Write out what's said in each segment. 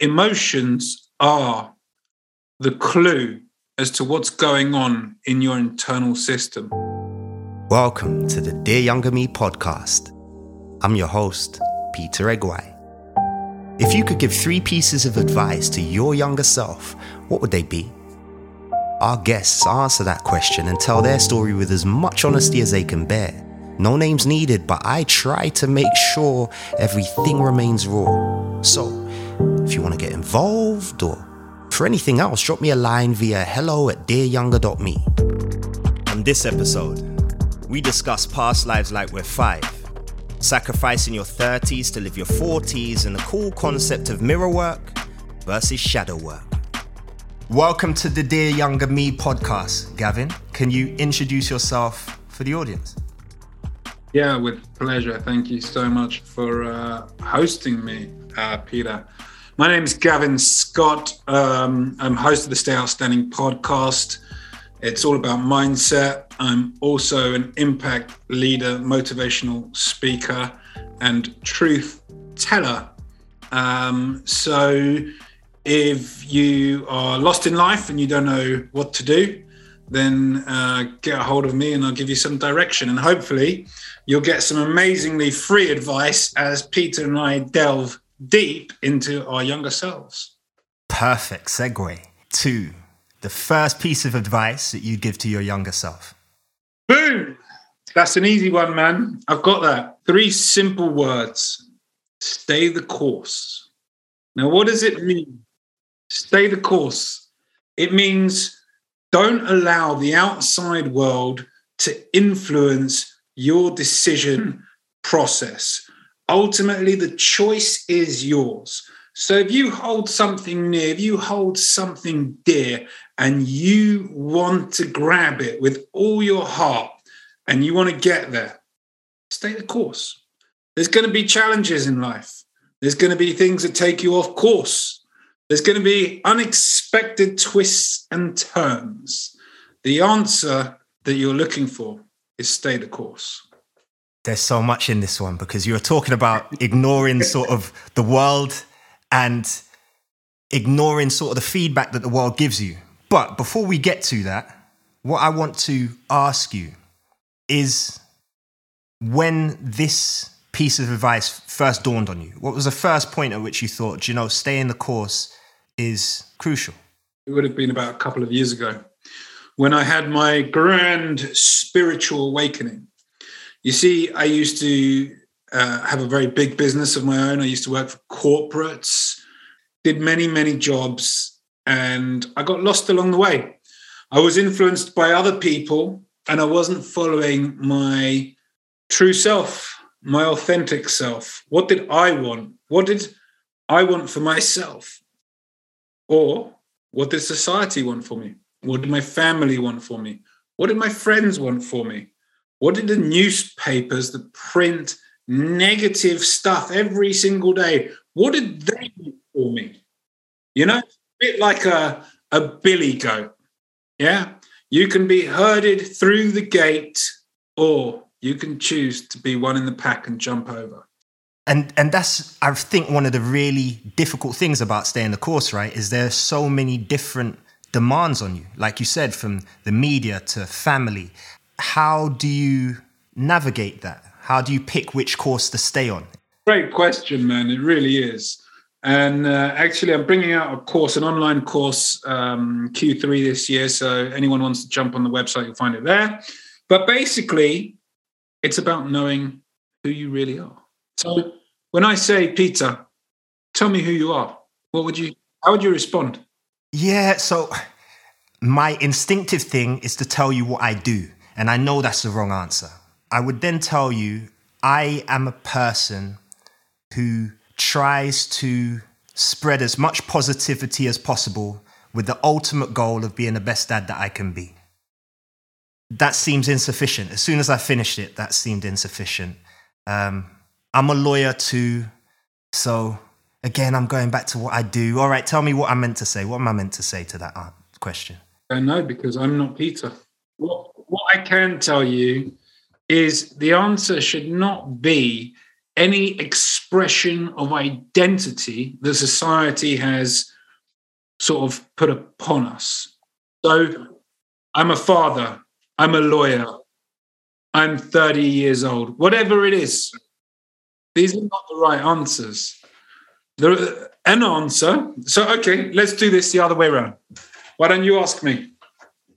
emotions are the clue as to what's going on in your internal system. Welcome to the Dear Younger Me podcast. I'm your host, Peter Egwai. If you could give three pieces of advice to your younger self, what would they be? Our guests answer that question and tell their story with as much honesty as they can bear. No names needed, but I try to make sure everything remains raw. So, if you want to get involved or for anything else, drop me a line via hello at dearyounger.me. On this episode, we discuss past lives like we're five, sacrificing your 30s to live your 40s, and the cool concept of mirror work versus shadow work. Welcome to the Dear Younger Me podcast. Gavin, can you introduce yourself for the audience? Yeah, with pleasure. Thank you so much for uh, hosting me, uh, Peter. My name is Gavin Scott. Um, I'm host of the Stay Outstanding podcast. It's all about mindset. I'm also an impact leader, motivational speaker, and truth teller. Um, so, if you are lost in life and you don't know what to do, then uh, get a hold of me and I'll give you some direction. And hopefully, you'll get some amazingly free advice as Peter and I delve deep into our younger selves. Perfect segue to the first piece of advice that you'd give to your younger self. Boom! That's an easy one, man. I've got that. Three simple words stay the course. Now, what does it mean? Stay the course. It means don't allow the outside world to influence your decision process. Ultimately, the choice is yours. So if you hold something near, if you hold something dear, and you want to grab it with all your heart and you want to get there, stay the course. There's going to be challenges in life. There's going to be things that take you off course. There's going to be unexpected twists and turns. The answer that you're looking for is stay the course. There's so much in this one because you were talking about ignoring sort of the world and ignoring sort of the feedback that the world gives you. But before we get to that, what I want to ask you is when this piece of advice first dawned on you, what was the first point at which you thought, you know, staying the course is crucial? It would have been about a couple of years ago when I had my grand spiritual awakening. You see, I used to uh, have a very big business of my own. I used to work for corporates, did many, many jobs, and I got lost along the way. I was influenced by other people, and I wasn't following my true self, my authentic self. What did I want? What did I want for myself? Or what did society want for me? What did my family want for me? What did my friends want for me? What did the newspapers that print negative stuff every single day, what did they want for me? You know, a bit like a, a billy goat. Yeah. You can be herded through the gate, or you can choose to be one in the pack and jump over. And and that's I think one of the really difficult things about staying the course, right? Is there are so many different demands on you, like you said, from the media to family. How do you navigate that? How do you pick which course to stay on? Great question, man. It really is. And uh, actually, I'm bringing out a course, an online course, um, Q3 this year. So anyone wants to jump on the website, you'll find it there. But basically, it's about knowing who you really are. So when I say, Peter, tell me who you are, what would you, how would you respond? Yeah. So my instinctive thing is to tell you what I do. And I know that's the wrong answer. I would then tell you I am a person who tries to spread as much positivity as possible with the ultimate goal of being the best dad that I can be. That seems insufficient. As soon as I finished it, that seemed insufficient. Um, I'm a lawyer too. So, again, I'm going back to what I do. All right, tell me what I meant to say. What am I meant to say to that uh, question? I know because I'm not Peter. What I can tell you is the answer should not be any expression of identity that society has sort of put upon us. So I'm a father, I'm a lawyer, I'm 30 years old, whatever it is. These are not the right answers. There, an answer. So, okay, let's do this the other way around. Why don't you ask me?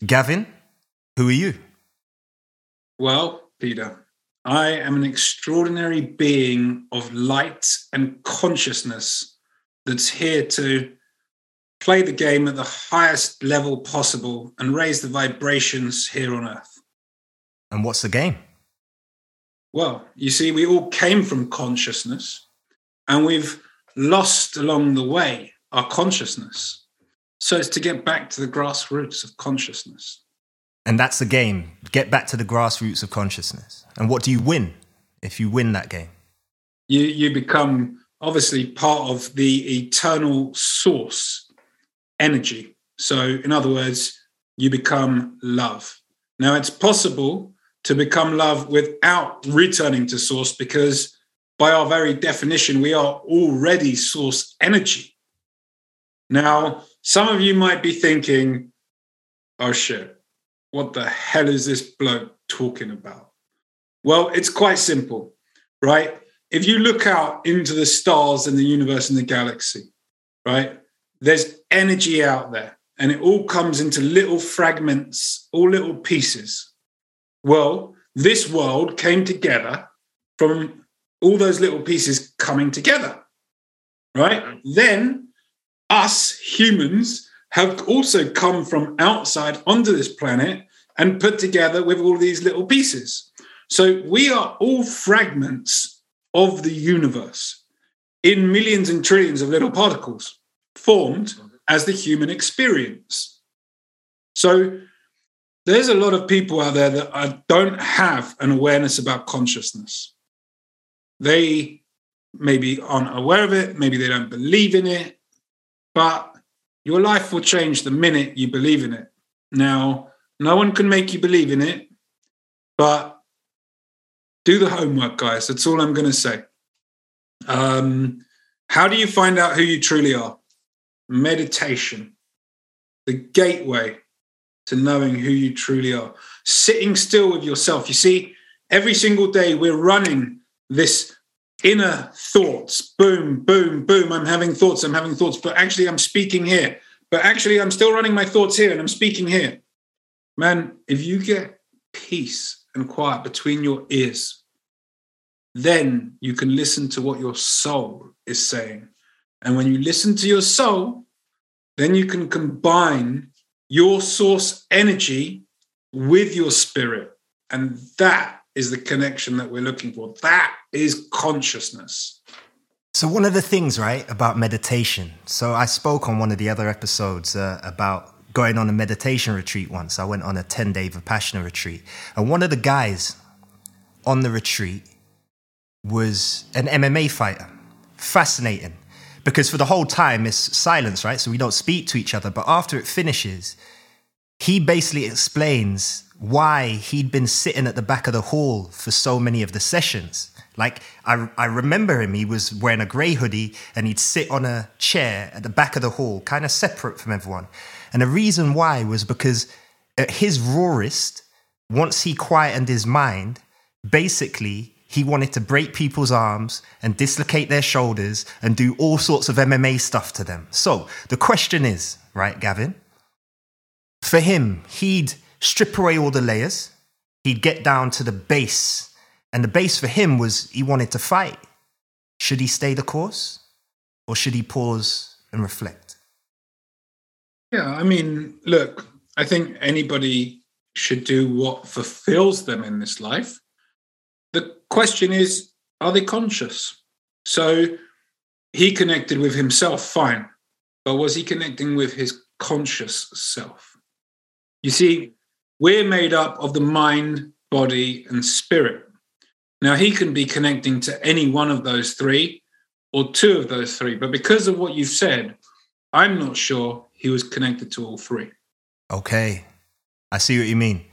Gavin, who are you? Well, Peter, I am an extraordinary being of light and consciousness that's here to play the game at the highest level possible and raise the vibrations here on earth. And what's the game? Well, you see, we all came from consciousness and we've lost along the way our consciousness. So it's to get back to the grassroots of consciousness. And that's the game. Get back to the grassroots of consciousness. And what do you win if you win that game? You, you become obviously part of the eternal source energy. So, in other words, you become love. Now, it's possible to become love without returning to source because, by our very definition, we are already source energy. Now, some of you might be thinking, oh shit, what the hell is this bloke talking about? Well, it's quite simple, right? If you look out into the stars and the universe and the galaxy, right, there's energy out there and it all comes into little fragments, all little pieces. Well, this world came together from all those little pieces coming together, right? Mm-hmm. Then us humans have also come from outside onto this planet and put together with all these little pieces. So we are all fragments of the universe in millions and trillions of little particles formed as the human experience. So there's a lot of people out there that don't have an awareness about consciousness. They maybe aren't aware of it, maybe they don't believe in it, but your life will change the minute you believe in it. Now, no one can make you believe in it, but do the homework, guys. That's all I'm going to say. Um, how do you find out who you truly are? Meditation, the gateway to knowing who you truly are. Sitting still with yourself. You see, every single day we're running this inner thoughts. Boom, boom, boom. I'm having thoughts. I'm having thoughts, but actually I'm speaking here. But actually, I'm still running my thoughts here and I'm speaking here. Man, if you get peace and quiet between your ears, then you can listen to what your soul is saying. And when you listen to your soul, then you can combine your source energy with your spirit. And that is the connection that we're looking for. That is consciousness. So, one of the things, right, about meditation. So, I spoke on one of the other episodes uh, about going on a meditation retreat once. I went on a 10 day Vipassana retreat. And one of the guys on the retreat was an MMA fighter. Fascinating. Because for the whole time, it's silence, right? So we don't speak to each other. But after it finishes, he basically explains why he'd been sitting at the back of the hall for so many of the sessions. Like, I, I remember him, he was wearing a grey hoodie and he'd sit on a chair at the back of the hall, kind of separate from everyone. And the reason why was because at his rawest, once he quietened his mind, basically he wanted to break people's arms and dislocate their shoulders and do all sorts of MMA stuff to them. So the question is, right, Gavin? For him, he'd strip away all the layers, he'd get down to the base. And the base for him was he wanted to fight. Should he stay the course or should he pause and reflect? Yeah, I mean, look, I think anybody should do what fulfills them in this life. The question is, are they conscious? So he connected with himself, fine. But was he connecting with his conscious self? You see, we're made up of the mind, body, and spirit. Now, he can be connecting to any one of those three or two of those three. But because of what you've said, I'm not sure he was connected to all three. Okay. I see what you mean.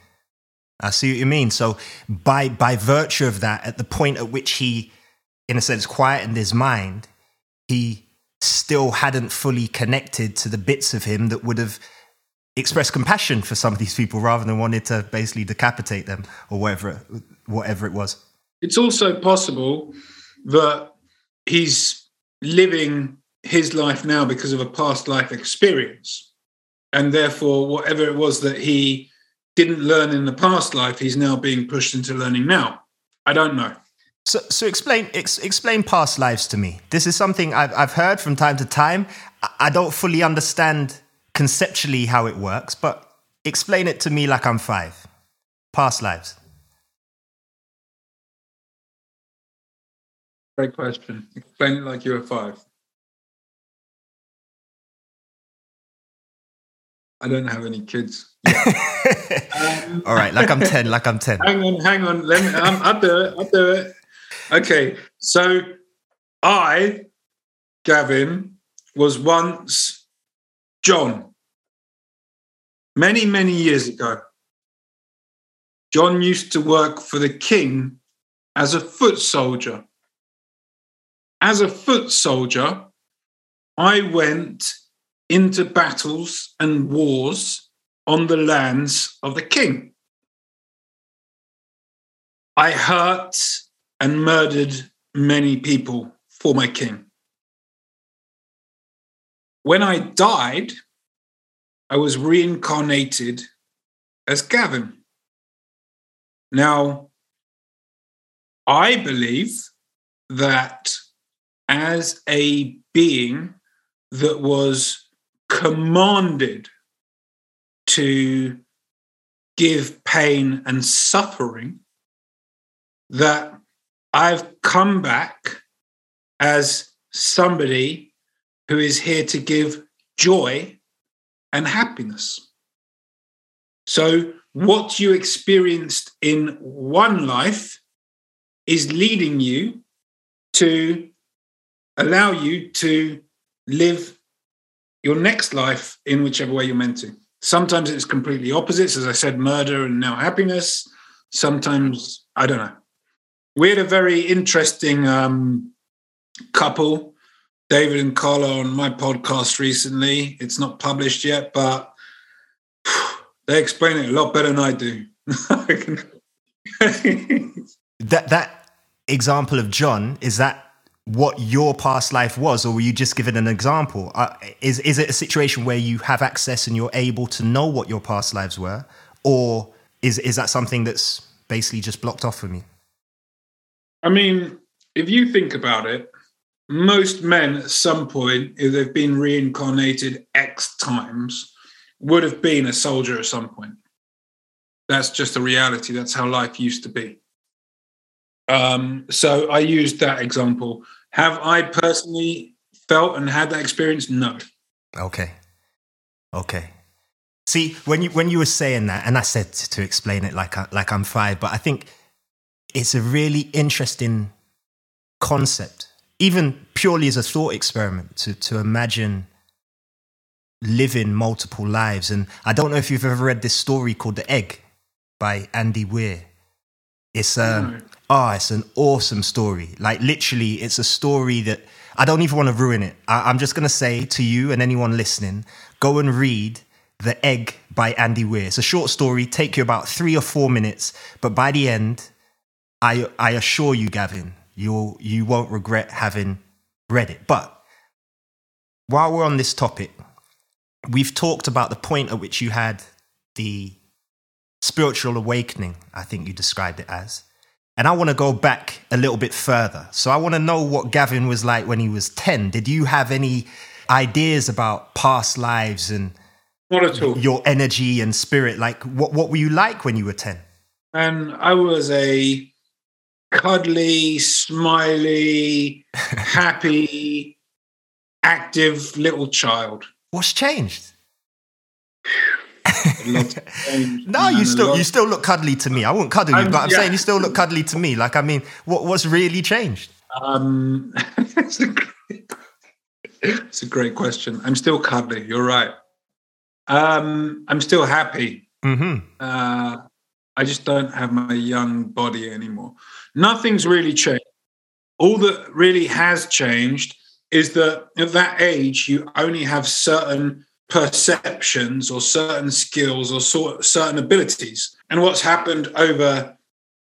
I see what you mean. So by by virtue of that, at the point at which he in a sense, quietened his mind, he still hadn't fully connected to the bits of him that would have expressed compassion for some of these people rather than wanted to basically decapitate them or whatever whatever it was. It's also possible that he's living his life now because of a past life experience. And therefore, whatever it was that he didn't learn in the past life, he's now being pushed into learning now. I don't know. So, so explain ex, explain past lives to me. This is something I've, I've heard from time to time. I don't fully understand conceptually how it works, but explain it to me like I'm five. Past lives. Great question. Explain it like you're five. I don't have any kids. um, All right, like I'm ten. Like I'm ten. Hang on, hang on. Let me. I'm, I'll do it. I'll do it. Okay, so I, Gavin, was once John. Many, many years ago. John used to work for the king as a foot soldier. As a foot soldier, I went into battles and wars on the lands of the king. I hurt and murdered many people for my king. When I died, I was reincarnated as Gavin. Now, I believe that as a being that was commanded to give pain and suffering, that I've come back as somebody who is here to give joy and happiness. So, what you experienced in one life is leading you to allow you to live your next life in whichever way you're meant to. Sometimes it's completely opposites, as I said, murder and now happiness. Sometimes, I don't know. We had a very interesting um, couple, David and Carla, on my podcast recently. It's not published yet, but they explain it a lot better than I do. that that example of John is that what your past life was, or were you just given an example? Uh, is is it a situation where you have access and you're able to know what your past lives were, or is is that something that's basically just blocked off for me? I mean, if you think about it, most men at some point, if they've been reincarnated X times, would have been a soldier at some point. That's just a reality. That's how life used to be. Um, so I used that example. Have I personally felt and had that experience? No. Okay. Okay. See, when you when you were saying that, and I said to explain it like I, like I'm five, but I think it's a really interesting concept, even purely as a thought experiment, to to imagine living multiple lives. And I don't know if you've ever read this story called The Egg by Andy Weir. It's um, no. oh, it's an awesome story. Like literally, it's a story that I don't even want to ruin it. I, I'm just gonna say to you and anyone listening, go and read The Egg by Andy Weir. It's a short story, take you about three or four minutes, but by the end, I I assure you, Gavin, you'll you won't regret having read it. But while we're on this topic, we've talked about the point at which you had the spiritual awakening, I think you described it as. And I want to go back a little bit further. So I want to know what Gavin was like when he was 10. Did you have any ideas about past lives and not at all. your energy and spirit? Like, what, what were you like when you were 10? And um, I was a cuddly, smiley, happy, active little child. What's changed? no, you still you still look cuddly to me. I won't cuddle you, um, but I'm yeah. saying you still look cuddly to me. Like I mean, what what's really changed? Um, it's, a great, it's a great question. I'm still cuddly. You're right. Um, I'm still happy. Mm-hmm. Uh, I just don't have my young body anymore. Nothing's really changed. all that really has changed is that at that age, you only have certain perceptions or certain skills or sort, certain abilities. And what's happened over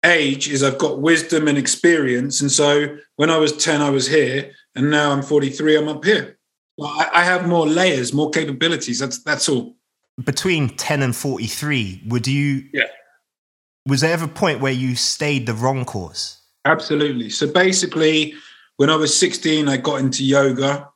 age is I've got wisdom and experience. And so when I was 10, I was here, and now I'm 43, I'm up here. I have more layers, more capabilities. That's that's all. Between 10 and 43, would you Yeah. Was there ever a point where you stayed the wrong course? Absolutely. So basically, when I was 16, I got into yoga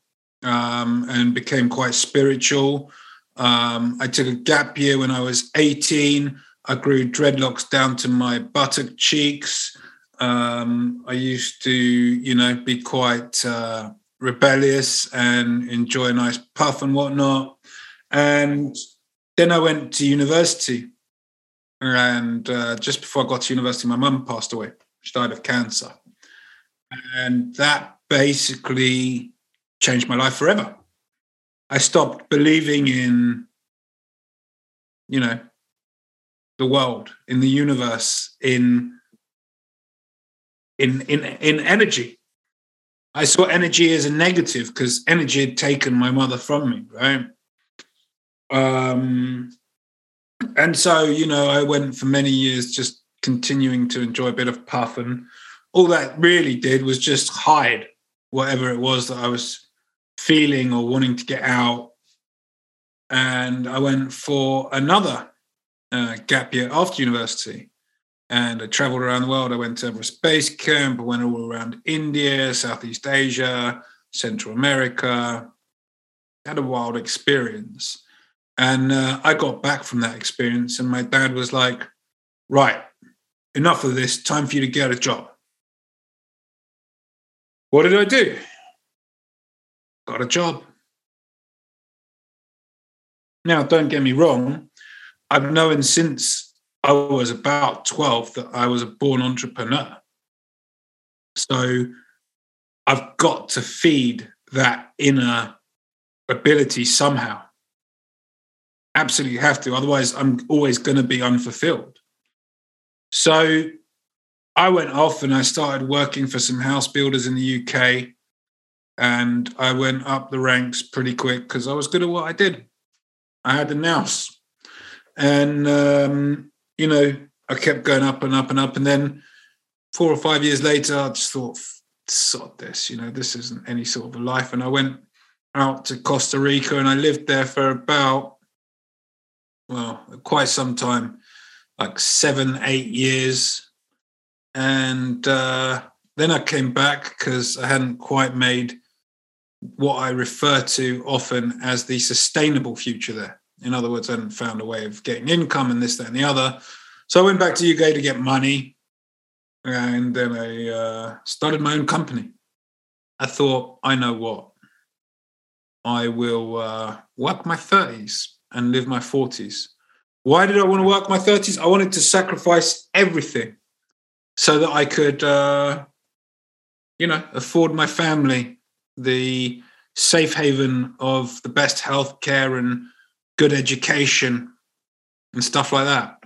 um, and became quite spiritual. Um, I took a gap year when I was 18. I grew dreadlocks down to my buttock cheeks. Um, I used to, you know, be quite uh, rebellious and enjoy a nice puff and whatnot. And then I went to university. And uh, just before I got to university, my mum passed away. She died of cancer. And that basically changed my life forever. I stopped believing in, you know, the world, in the universe, in in in in energy. I saw energy as a negative because energy had taken my mother from me, right? Um, and so, you know, I went for many years just continuing to enjoy a bit of puff, and all that really did was just hide whatever it was that I was feeling or wanting to get out. And I went for another uh, gap year after university. And I traveled around the world. I went to Everest Base Camp, I went all around India, Southeast Asia, Central America. Had a wild experience. And uh, I got back from that experience, and my dad was like, Right, enough of this, time for you to get a job. What did I do? Got a job. Now, don't get me wrong, I've known since I was about 12 that I was a born entrepreneur. So I've got to feed that inner ability somehow. Absolutely have to. Otherwise, I'm always going to be unfulfilled. So I went off and I started working for some house builders in the UK. And I went up the ranks pretty quick because I was good at what I did. I had a nous. And, um, you know, I kept going up and up and up. And then four or five years later, I just thought, sod this, you know, this isn't any sort of a life. And I went out to Costa Rica and I lived there for about, well, quite some time, like seven, eight years. And uh, then I came back because I hadn't quite made what I refer to often as the sustainable future there. In other words, I hadn't found a way of getting income and this, that, and the other. So I went back to UK to get money. And then I uh, started my own company. I thought, I know what. I will uh, work my 30s and live my 40s. Why did I want to work my 30s? I wanted to sacrifice everything so that I could, uh, you know, afford my family the safe haven of the best healthcare and good education and stuff like that.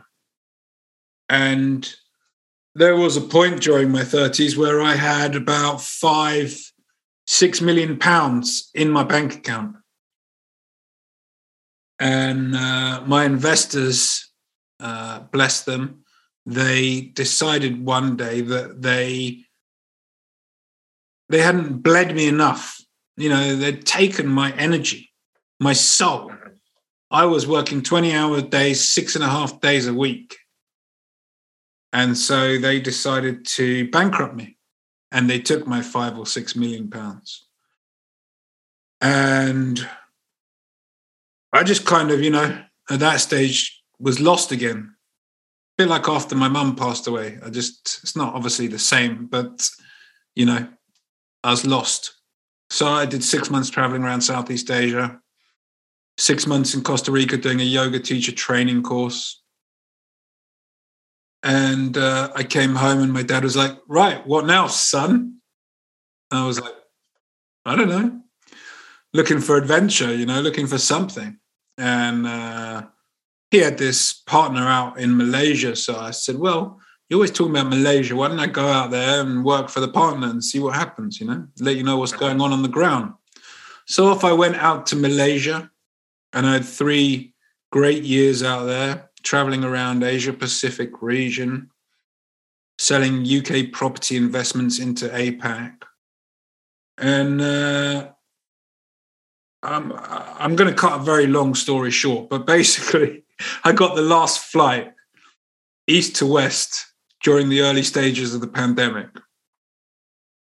And there was a point during my 30s where I had about five, six million pounds in my bank account. And uh, my investors, uh, bless them, they decided one day that they they hadn't bled me enough. You know, they'd taken my energy, my soul. I was working 20 hour days, six and a half days a week. And so they decided to bankrupt me and they took my five or six million pounds. And I just kind of, you know, at that stage was lost again. A bit like after my mum passed away. I just, it's not obviously the same, but, you know, I was lost. So I did six months traveling around Southeast Asia, six months in Costa Rica doing a yoga teacher training course. And uh, I came home and my dad was like, Right, what now, son? And I was like, I don't know. Looking for adventure, you know, looking for something. And uh, he had this partner out in Malaysia. So I said, Well, you're always talking about Malaysia. Why don't I go out there and work for the partner and see what happens? You know, let you know what's going on on the ground. So if I went out to Malaysia, and I had three great years out there, traveling around Asia Pacific region, selling UK property investments into APAC, and uh, I'm I'm going to cut a very long story short, but basically, I got the last flight east to west during the early stages of the pandemic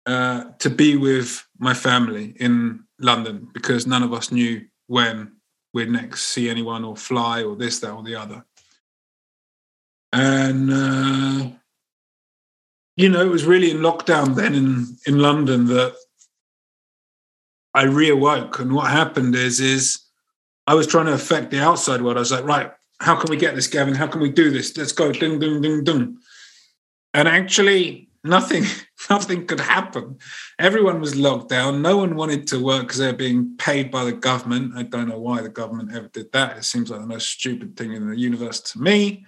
uh, to be with my family in London because none of us knew when we'd next see anyone or fly or this, that, or the other. And uh, you know, it was really in lockdown then in in London that I reawoke. And what happened is, is I was trying to affect the outside world. I was like, right, how can we get this, Gavin? How can we do this? Let's go, ding, ding, ding, ding. And actually, nothing, nothing could happen. Everyone was locked down. No one wanted to work because they're being paid by the government. I don't know why the government ever did that. It seems like the most stupid thing in the universe to me.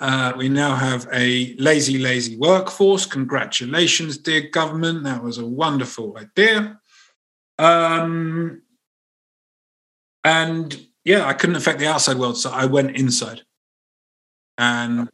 Uh, we now have a lazy, lazy workforce. Congratulations, dear government. That was a wonderful idea. Um, and yeah, I couldn't affect the outside world, so I went inside. And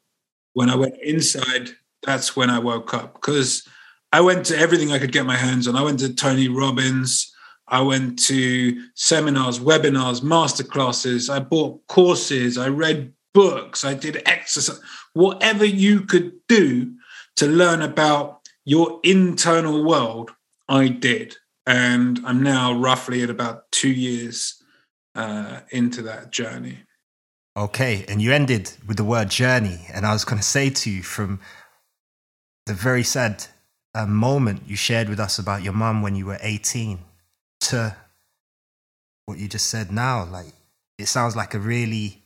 when I went inside, that's when I woke up because I went to everything I could get my hands on. I went to Tony Robbins. I went to seminars, webinars, masterclasses. I bought courses. I read books. I did exercise. Whatever you could do to learn about your internal world, I did and I'm now roughly at about two years uh, into that journey. Okay, and you ended with the word journey, and I was going to say to you from the very sad uh, moment you shared with us about your mum when you were 18 to what you just said now, like it sounds like a really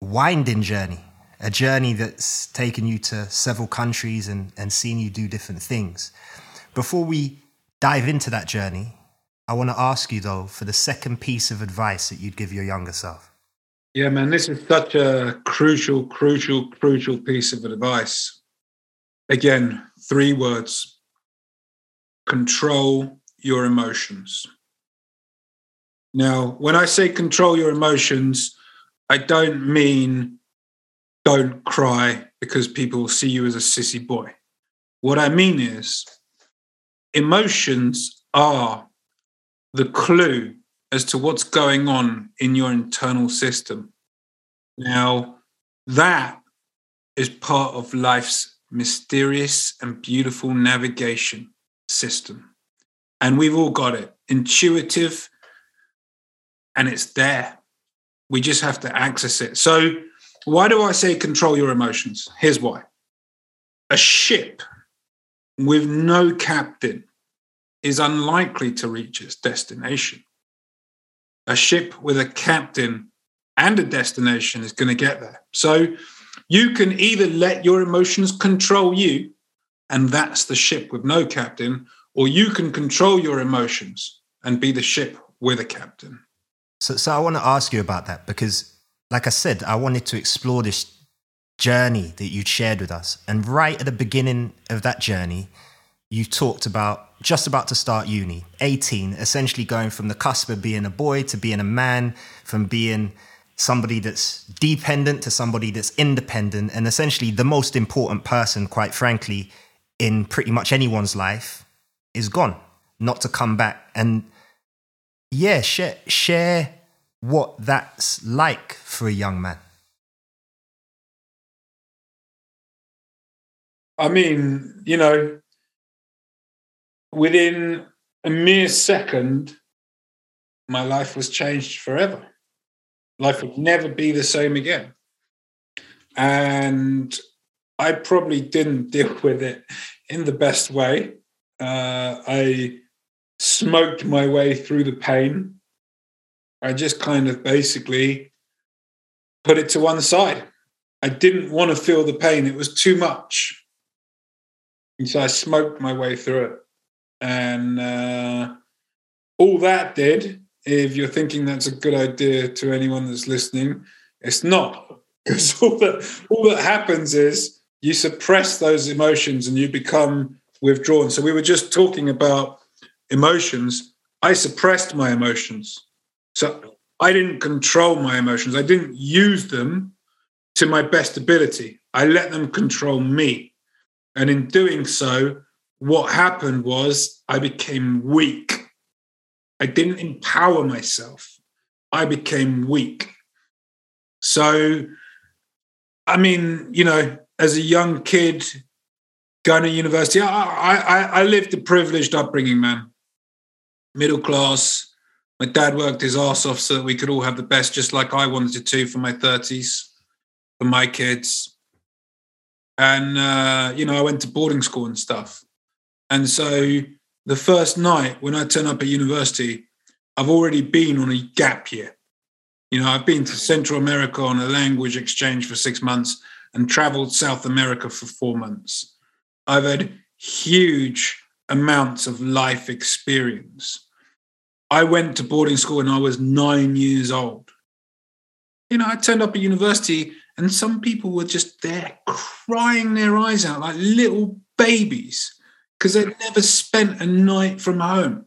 winding journey, a journey that's taken you to several countries and, and seen you do different things. Before we dive into that journey, I want to ask you though for the second piece of advice that you'd give your younger self. Yeah, man, this is such a crucial, crucial, crucial piece of advice. Again, three words control your emotions. Now, when I say control your emotions, I don't mean don't cry because people see you as a sissy boy. What I mean is emotions are the clue as to what's going on in your internal system. Now, that is part of life's mysterious and beautiful navigation system. And we've all got it intuitive, and it's there. We just have to access it. So, why do I say control your emotions? Here's why a ship with no captain is unlikely to reach its destination. A ship with a captain and a destination is going to get there. So you can either let your emotions control you, and that's the ship with no captain, or you can control your emotions and be the ship with a captain. So, so I want to ask you about that because, like I said, I wanted to explore this journey that you shared with us. And right at the beginning of that journey, you talked about just about to start uni, 18, essentially going from the cusp of being a boy to being a man, from being somebody that's dependent to somebody that's independent, and essentially the most important person, quite frankly, in pretty much anyone's life is gone, not to come back. And yeah, share, share what that's like for a young man. I mean, you know, within a mere second, my life was changed forever. Life would never be the same again. And I probably didn't deal with it in the best way. Uh, I smoked my way through the pain. I just kind of basically put it to one side. I didn't want to feel the pain, it was too much. And so I smoked my way through it. And uh, all that did, if you're thinking that's a good idea to anyone that's listening, it's not. Because all that all that happens is you suppress those emotions and you become withdrawn. So we were just talking about emotions. I suppressed my emotions. So I didn't control my emotions. I didn't use them to my best ability. I let them control me. And in doing so, what happened was I became weak. I didn't empower myself. I became weak. So, I mean, you know, as a young kid going to university, I, I, I lived a privileged upbringing, man. Middle class. My dad worked his ass off so that we could all have the best, just like I wanted to for my 30s, for my kids. And, uh, you know, I went to boarding school and stuff. And so the first night when I turn up at university, I've already been on a gap year. You know, I've been to Central America on a language exchange for six months and traveled South America for four months. I've had huge amounts of life experience. I went to boarding school when I was nine years old. You know, I turned up at university and some people were just there crying their eyes out like little babies because they'd never spent a night from home.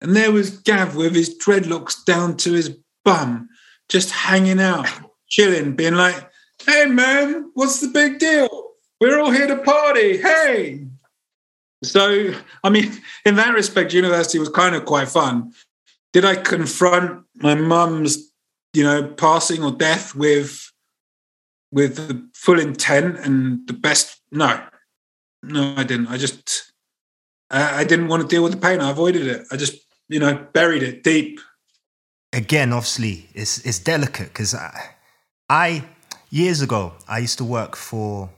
And there was Gav with his dreadlocks down to his bum, just hanging out, chilling, being like, Hey man, what's the big deal? We're all here to party. Hey. So, I mean, in that respect, university was kind of quite fun. Did I confront my mum's, you know, passing or death with with the full intent and the best? No, no, I didn't. I just, I didn't want to deal with the pain. I avoided it. I just, you know, buried it deep. Again, obviously, it's it's delicate because I, I years ago, I used to work for,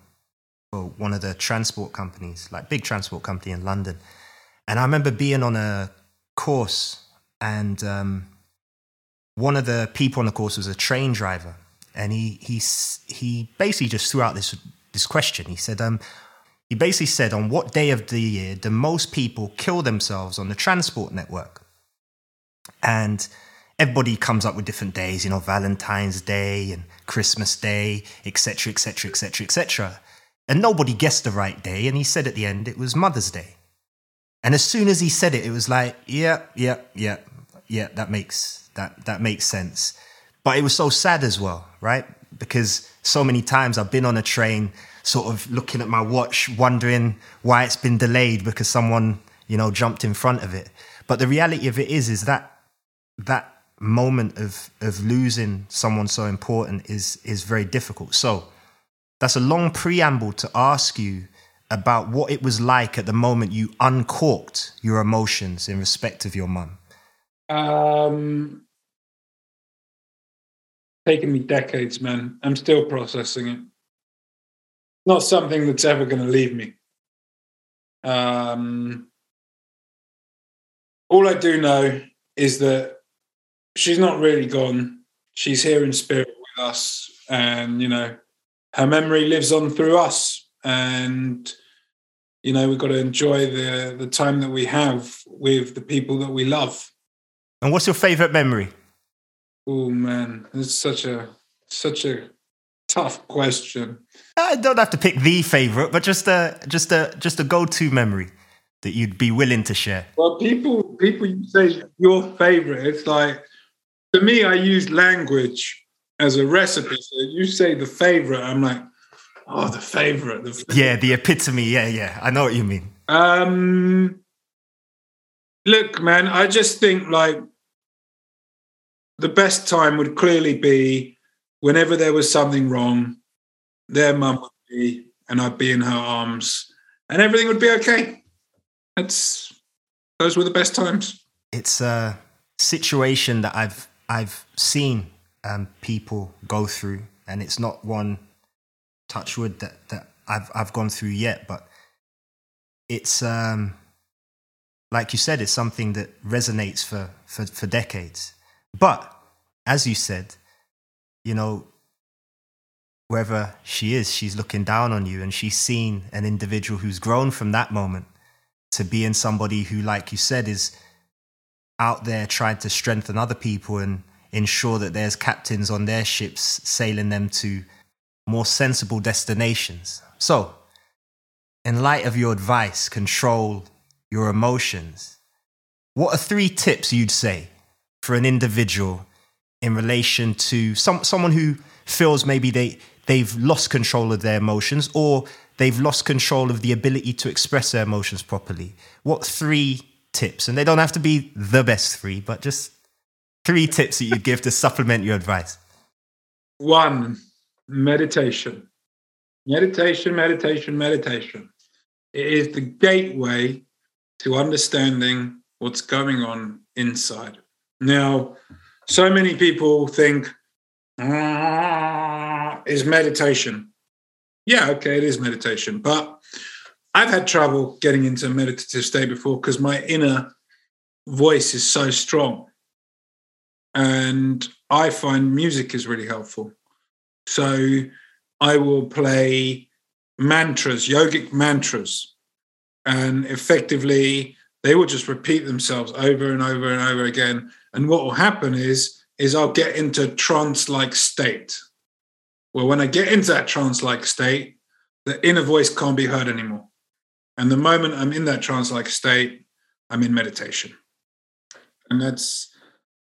for one of the transport companies, like big transport company in London. And I remember being on a course, and um, one of the people on the course was a train driver. And he, he, he basically just threw out this, this question. He said, um, he basically said, on what day of the year do most people kill themselves on the transport network? And everybody comes up with different days, you know, Valentine's Day and Christmas Day, etc., etc., etc., etc. And nobody guessed the right day. And he said at the end it was Mother's Day. And as soon as he said it, it was like, yeah, yeah, yeah, yeah, that makes that that makes sense. But it was so sad as well, right? Because so many times I've been on a train, sort of looking at my watch, wondering why it's been delayed because someone, you know, jumped in front of it. But the reality of it is, is that that moment of of losing someone so important is is very difficult. So that's a long preamble to ask you about what it was like at the moment you uncorked your emotions in respect of your mum. Um, taken me decades, man. I'm still processing it. Not something that's ever going to leave me. Um, all I do know is that she's not really gone. She's here in spirit with us, and you know, her memory lives on through us. And you know, we've got to enjoy the the time that we have with the people that we love. And what's your favorite memory? Oh man, it's such a such a tough question. I don't have to pick the favorite, but just a just a just a go to memory that you'd be willing to share. Well, people people you say your favorite, it's like to me, I use language as a recipe. So you say the favorite, I'm like, oh, the favorite. The favorite. Yeah, the epitome. Yeah, yeah. I know what you mean. Um, look, man, I just think like the best time would clearly be whenever there was something wrong, their mum would be, and I'd be in her arms, and everything would be okay. That's those were the best times. It's a situation that I've I've seen um, people go through, and it's not one touch wood that that I've I've gone through yet, but it's um, like you said, it's something that resonates for for for decades. But as you said, you know, wherever she is, she's looking down on you, and she's seen an individual who's grown from that moment to being somebody who, like you said, is out there trying to strengthen other people and ensure that there's captains on their ships sailing them to more sensible destinations. So, in light of your advice, control your emotions, what are three tips you'd say for an individual in relation to some, someone who feels maybe they, they've lost control of their emotions or they've lost control of the ability to express their emotions properly? What three tips? And they don't have to be the best three, but just three tips that you'd give to supplement your advice. One, meditation. Meditation, meditation, meditation. It is the gateway to understanding what's going on inside. Now, so many people think, ah, is meditation. Yeah, okay, it is meditation. But I've had trouble getting into a meditative state before because my inner voice is so strong. And I find music is really helpful. So I will play mantras, yogic mantras, and effectively they will just repeat themselves over and over and over again. And what will happen is, is I'll get into trance-like state. Well, when I get into that trance-like state, the inner voice can't be heard anymore. And the moment I'm in that trance-like state, I'm in meditation. And that's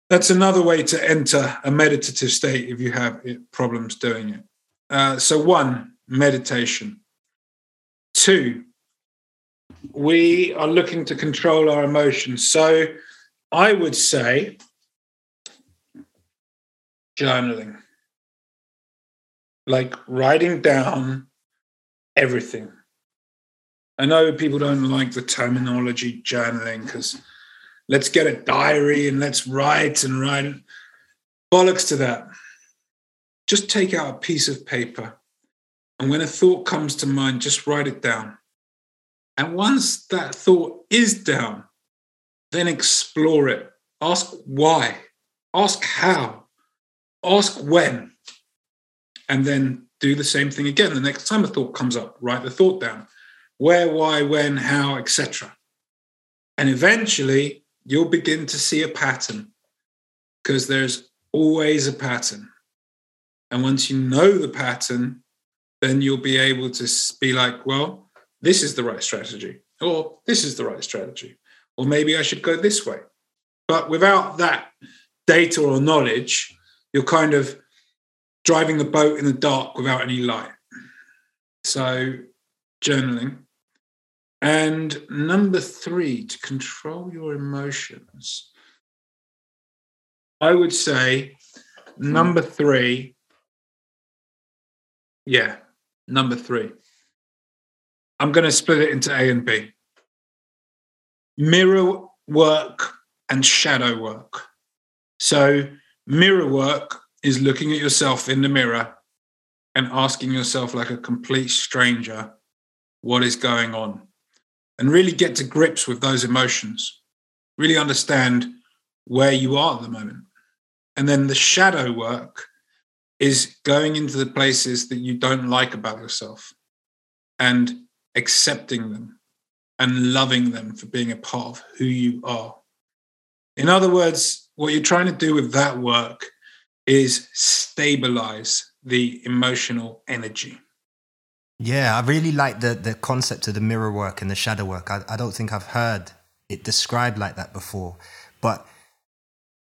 that's another way to enter a meditative state if you have problems doing it. Uh, so, one, meditation. Two, we are looking to control our emotions. So, I would say journaling, like writing down everything. I know people don't like the terminology journaling because let's get a diary and let's write and write. Bollocks to that. Just take out a piece of paper. And when a thought comes to mind, just write it down. And once that thought is down, then explore it. Ask why. Ask how. Ask when. And then do the same thing again. The next time a thought comes up, write the thought down. Where, why, when, how, etc. And eventually you'll begin to see a pattern because there's always a pattern. And once you know the pattern, then you'll be able to be like, well, this is the right strategy, or this is the right strategy, or maybe I should go this way. But without that data or knowledge, you're kind of driving the boat in the dark without any light. So, journaling and number three, to control your emotions. I would say number three, yeah, number three. I'm going to split it into A and B mirror work and shadow work. So, mirror work is looking at yourself in the mirror and asking yourself, like a complete stranger, what is going on? and really get to grips with those emotions, really understand where you are at the moment. And then the shadow work is going into the places that you don't like about yourself and accepting them and loving them for being a part of who you are. In other words, what you're trying to do with that work is stabilize the emotional energy. Yeah, I really like the the concept of the mirror work and the shadow work. I, I don't think I've heard it described like that before, but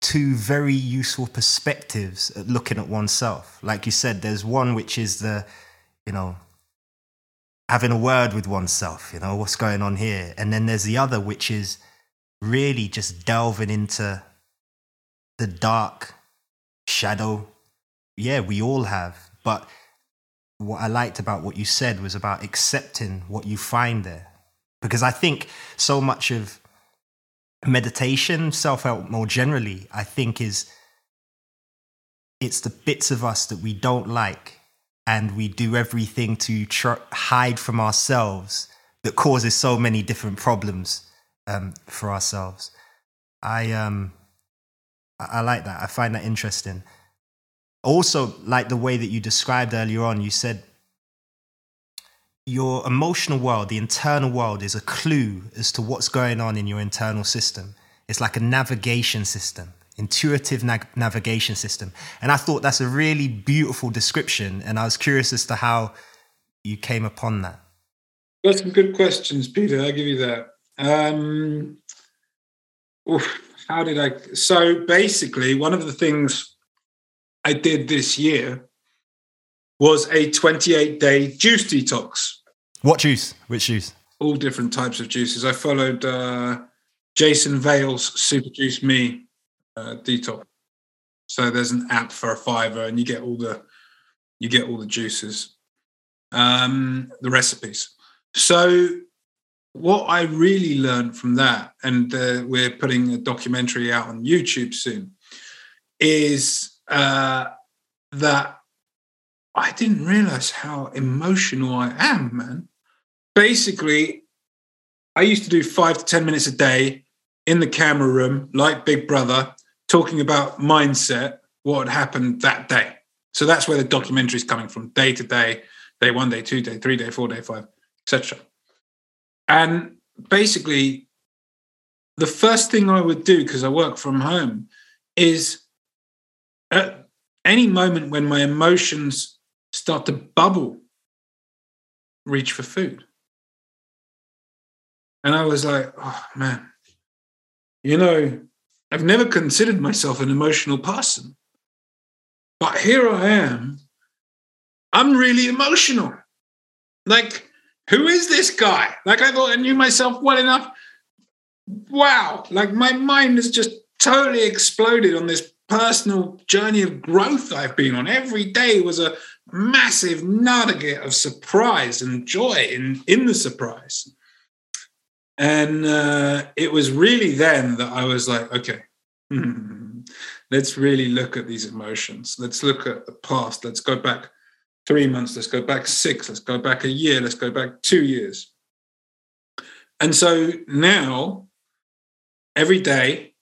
two very useful perspectives at looking at oneself. Like you said, there's one which is the, you know, having a word with oneself, you know, what's going on here. And then there's the other which is really just delving into the dark shadow. Yeah, we all have. But what I liked about what you said was about accepting what you find there. Because I think so much of meditation, self help more generally, I think is it's the bits of us that we don't like and we do everything to tr- hide from ourselves that causes so many different problems um, for ourselves. I um I, I like that. I find that interesting also like the way that you described earlier on you said your emotional world the internal world is a clue as to what's going on in your internal system it's like a navigation system intuitive na- navigation system. And I thought that's a really beautiful description. And I was curious as to how you came upon that. Got some good questions, Peter. I'll give you that. Um, oof, how did I? So basically, one of the things I did this year was a 28 day juice detox. What juice? Which juice? All different types of juices. I followed uh, Jason Vale's Super Juice Me uh, detox. So there's an app for a fiver, and you get all the you get all the juices, um, the recipes. So what I really learned from that, and uh, we're putting a documentary out on YouTube soon, is uh, that I didn't realize how emotional I am, man. Basically, I used to do five to 10 minutes a day in the camera room, like Big Brother, talking about mindset, what had happened that day. So that's where the documentary is coming from day to day, day one, day two, day three, day four, day five, etc. And basically, the first thing I would do, because I work from home, is at any moment when my emotions start to bubble, reach for food. And I was like, oh man, you know, I've never considered myself an emotional person. But here I am. I'm really emotional. Like, who is this guy? Like, I thought I knew myself well enough. Wow. Like, my mind has just totally exploded on this personal journey of growth I've been on. Every day was a massive nugget of surprise and joy in, in the surprise. And uh, it was really then that I was like, okay, let's really look at these emotions. Let's look at the past. Let's go back three months. Let's go back six. Let's go back a year. Let's go back two years. And so now, every day,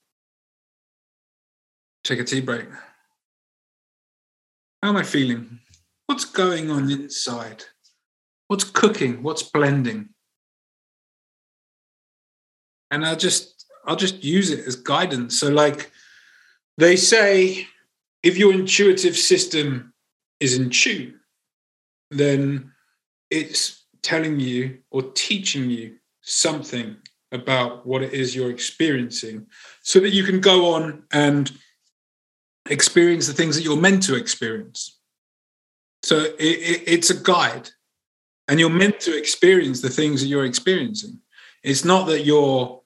take a tea break. How am I feeling? What's going on inside? What's cooking? What's blending? And I'll just I'll just use it as guidance. So like they say if your intuitive system is in tune, then it's telling you or teaching you something about what it is you're experiencing so that you can go on and experience the things that you're meant to experience. So it, it, it's a guide, and you're meant to experience the things that you're experiencing. It's not that you're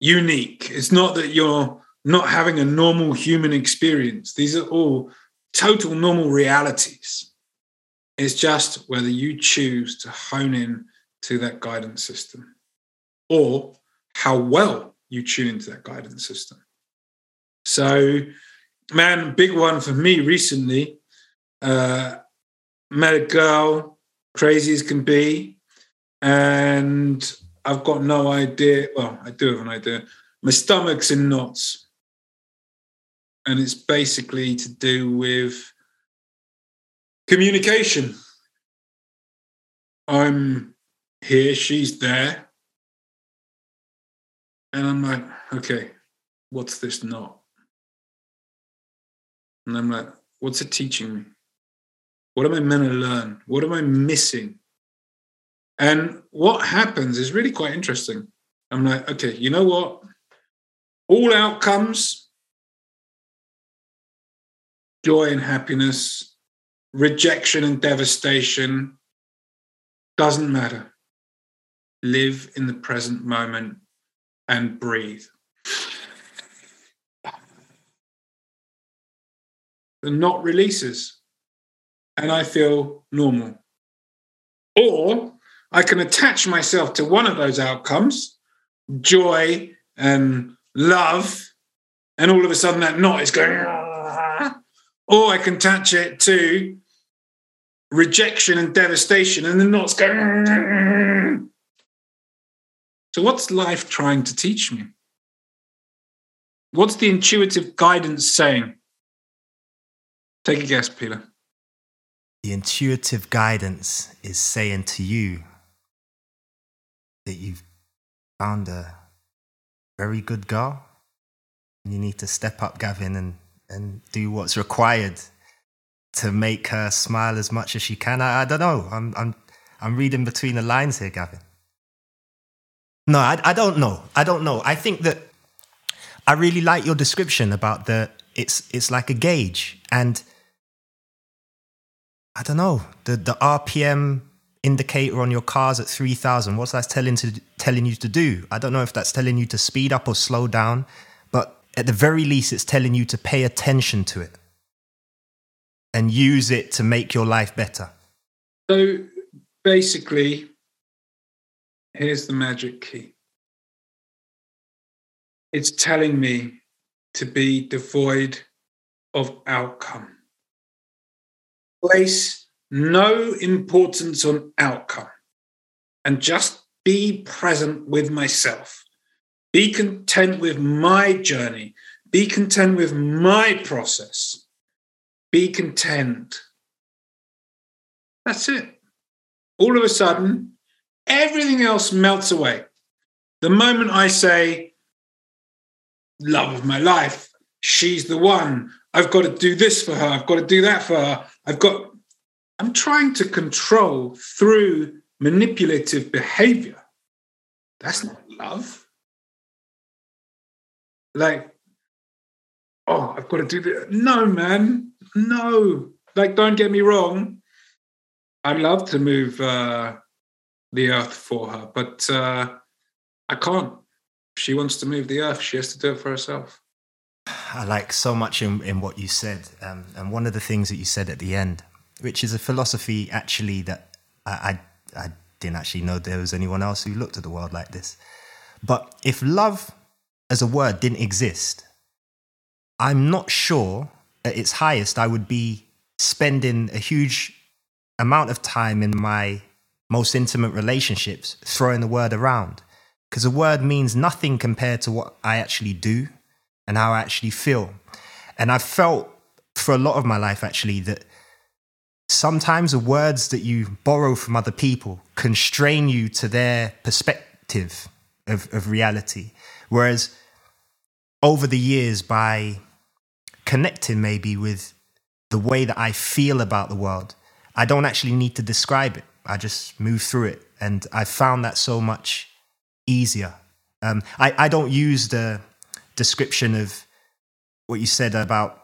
unique, it's not that you're not having a normal human experience. These are all total normal realities. It's just whether you choose to hone in to that guidance system or how well you tune into that guidance system. So, man, big one for me recently. Uh, met a girl, crazy as can be, and I've got no idea. Well, I do have an idea. My stomach's in knots and it's basically to do with communication. I'm here, she's there. And I'm like, okay, what's this knot? And I'm like, what's it teaching me? What am I meant to learn? What am I missing? And what happens is really quite interesting. I'm like, okay, you know what? All outcomes joy and happiness, rejection and devastation, doesn't matter. Live in the present moment and breathe. The knot releases, and I feel normal. Or I can attach myself to one of those outcomes, joy and love, and all of a sudden that knot is going or I can attach it to rejection and devastation, and the knots going. So, what's life trying to teach me? What's the intuitive guidance saying? Take a guess, Peter. The intuitive guidance is saying to you that you've found a very good girl And You need to step up, Gavin, and, and do what's required to make her smile as much as she can. I, I don't know. I'm, I'm, I'm reading between the lines here, Gavin. No, I, I don't know. I don't know. I think that I really like your description about the it's it's like a gauge and I don't know the the RPM indicator on your cars at 3000 what's that telling to telling you to do? I don't know if that's telling you to speed up or slow down but at the very least it's telling you to pay attention to it and use it to make your life better. So basically here's the magic key. It's telling me to be devoid of outcome. Place no importance on outcome and just be present with myself. Be content with my journey. Be content with my process. Be content. That's it. All of a sudden, everything else melts away. The moment I say, love of my life, she's the one, I've got to do this for her, I've got to do that for her, I've got I'm trying to control through manipulative behavior. That's not love. Like, oh, I've got to do this. No, man, no. Like, don't get me wrong. I'd love to move uh, the earth for her, but uh, I can't. She wants to move the earth. She has to do it for herself. I like so much in, in what you said. Um, and one of the things that you said at the end which is a philosophy actually that I, I, I didn't actually know there was anyone else who looked at the world like this. But if love as a word didn't exist, I'm not sure at its highest I would be spending a huge amount of time in my most intimate relationships throwing the word around. Because a word means nothing compared to what I actually do and how I actually feel. And I've felt for a lot of my life actually that sometimes the words that you borrow from other people constrain you to their perspective of, of reality. Whereas over the years, by connecting maybe with the way that I feel about the world, I don't actually need to describe it. I just move through it. And I found that so much easier. Um, I, I don't use the description of what you said about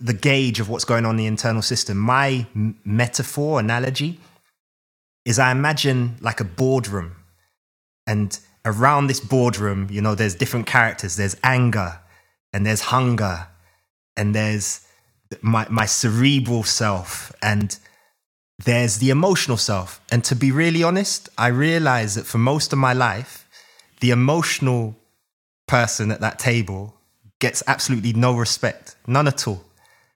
the gauge of what's going on in the internal system. My metaphor, analogy, is I imagine like a boardroom. And around this boardroom, you know, there's different characters. There's anger, and there's hunger, and there's my, my cerebral self, and there's the emotional self. And to be really honest, I realize that for most of my life, the emotional person at that table gets absolutely no respect, none at all.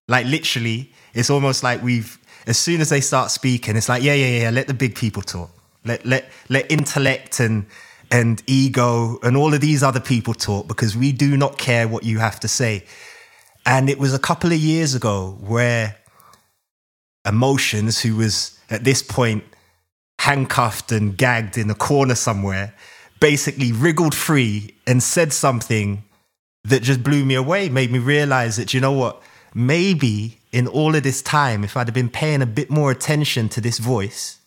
Like literally, it's almost like we've as soon as they start speaking, it's like yeah, yeah, yeah. Let the big people talk. Let let let intellect and and ego and all of these other people talk because we do not care what you have to say. And it was a couple of years ago where emotions, who was at this point handcuffed and gagged in a corner somewhere, basically wriggled free and said something that just blew me away, made me realize that, you know what? Maybe in all of this time, if I'd have been paying a bit more attention to this voice,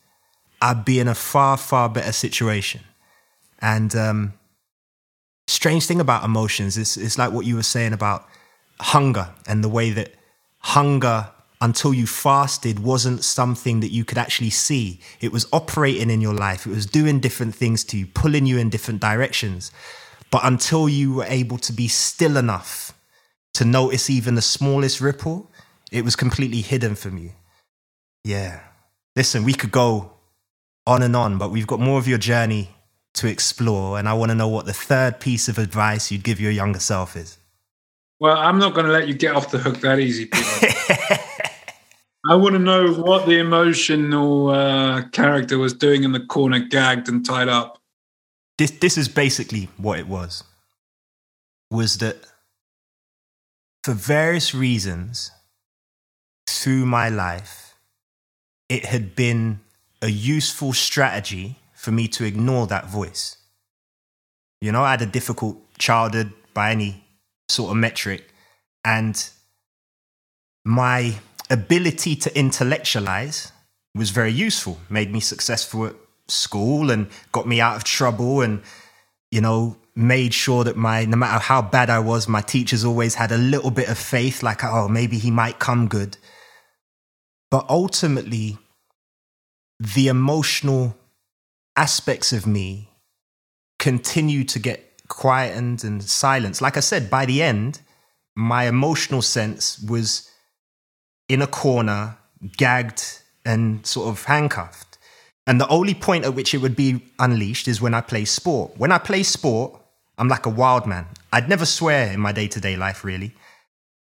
I'd be in a far, far better situation. And um, strange thing about emotions is it's like what you were saying about hunger and the way that hunger until you fasted wasn't something that you could actually see. It was operating in your life. It was doing different things to you, pulling you in different directions. But until you were able to be still enough to notice even the smallest ripple, it was completely hidden from you. Yeah. Listen, we could go on and on, but we've got more of your journey to explore. And I want to know what the third piece of advice you'd give your younger self is. Well, I'm not going to let you get off the hook that easy, I want to know what the emotional uh, character was doing in the corner, gagged and tied up this this is basically what it was was that for various reasons through my life it had been a useful strategy for me to ignore that voice you know i had a difficult childhood by any sort of metric. And my ability to intellectualize was very useful, made me successful at school and got me out of trouble and, you know, made sure that my, no matter how bad I was, my teachers always had a little bit of faith, like, oh, maybe he might come good. But ultimately, the emotional aspects of me continue to get quietened and silenced. Like I said, by the end, my emotional sense was in a corner, gagged and sort of handcuffed. And the only point at which it would be unleashed is when I play sport. When I play sport, I'm like a wild man. I'd never swear in my day to day life, really.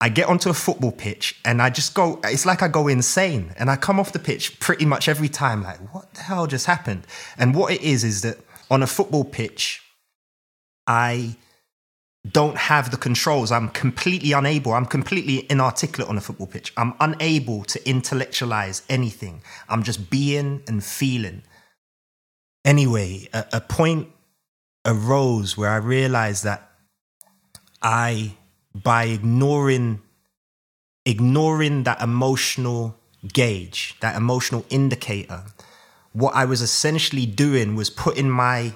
I get onto a football pitch and I just go, it's like I go insane. And I come off the pitch pretty much every time, like, what the hell just happened? And what it is, is that on a football pitch, I don't have the controls. I'm completely unable. I'm completely inarticulate on a football pitch. I'm unable to intellectualize anything. I'm just being and feeling. Anyway, a, a point arose where I realized that I by ignoring ignoring that emotional gauge, that emotional indicator, what I was essentially doing was putting my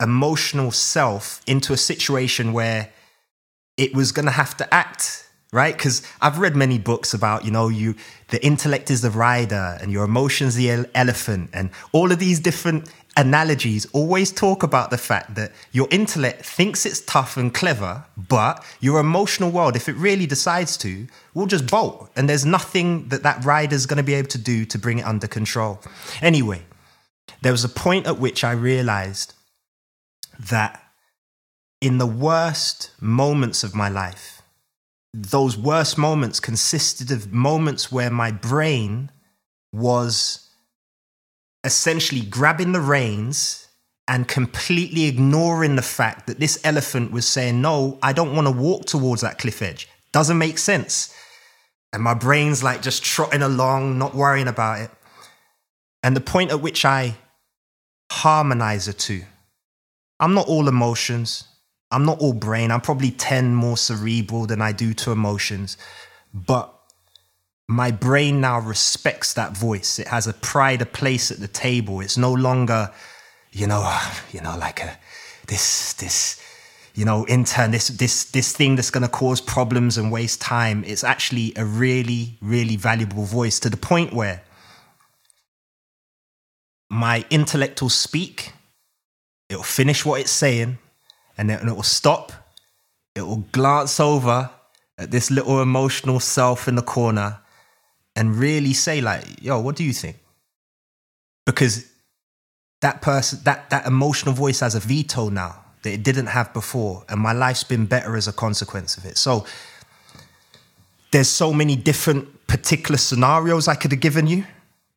emotional self into a situation where it was going to have to act right because i've read many books about you know you the intellect is the rider and your emotions the elephant and all of these different analogies always talk about the fact that your intellect thinks it's tough and clever, but your emotional world, if it really decides to, will just bolt. And there's nothing that that rider's going to be able to do to bring it under control. Anyway, there was a point at which I realized that in the worst moments of my life, those worst moments consisted of moments where my brain was essentially grabbing the reins and completely ignoring the fact that this elephant was saying, No, I don't want to walk towards that cliff edge. Doesn't make sense. And my brain's like just trotting along, not worrying about it. And the point at which I harmonize the two, I'm not all emotions. I'm not all brain. I'm probably 10 more cerebral than I do to emotions. But my brain now respects that voice. It has a pride, a place at the table. It's no longer, you know, you know, like a this this you know intern this this this thing that's going to cause problems and waste time. It's actually a really really valuable voice to the point where my intellect will speak. It'll finish what it's saying, and then it will stop. It will glance over at this little emotional self in the corner and really say like, yo, what do you think? Because that person, that that emotional voice has a veto now that it didn't have before, and my life's been better as a consequence of it. So there's so many different particular scenarios I could have given you,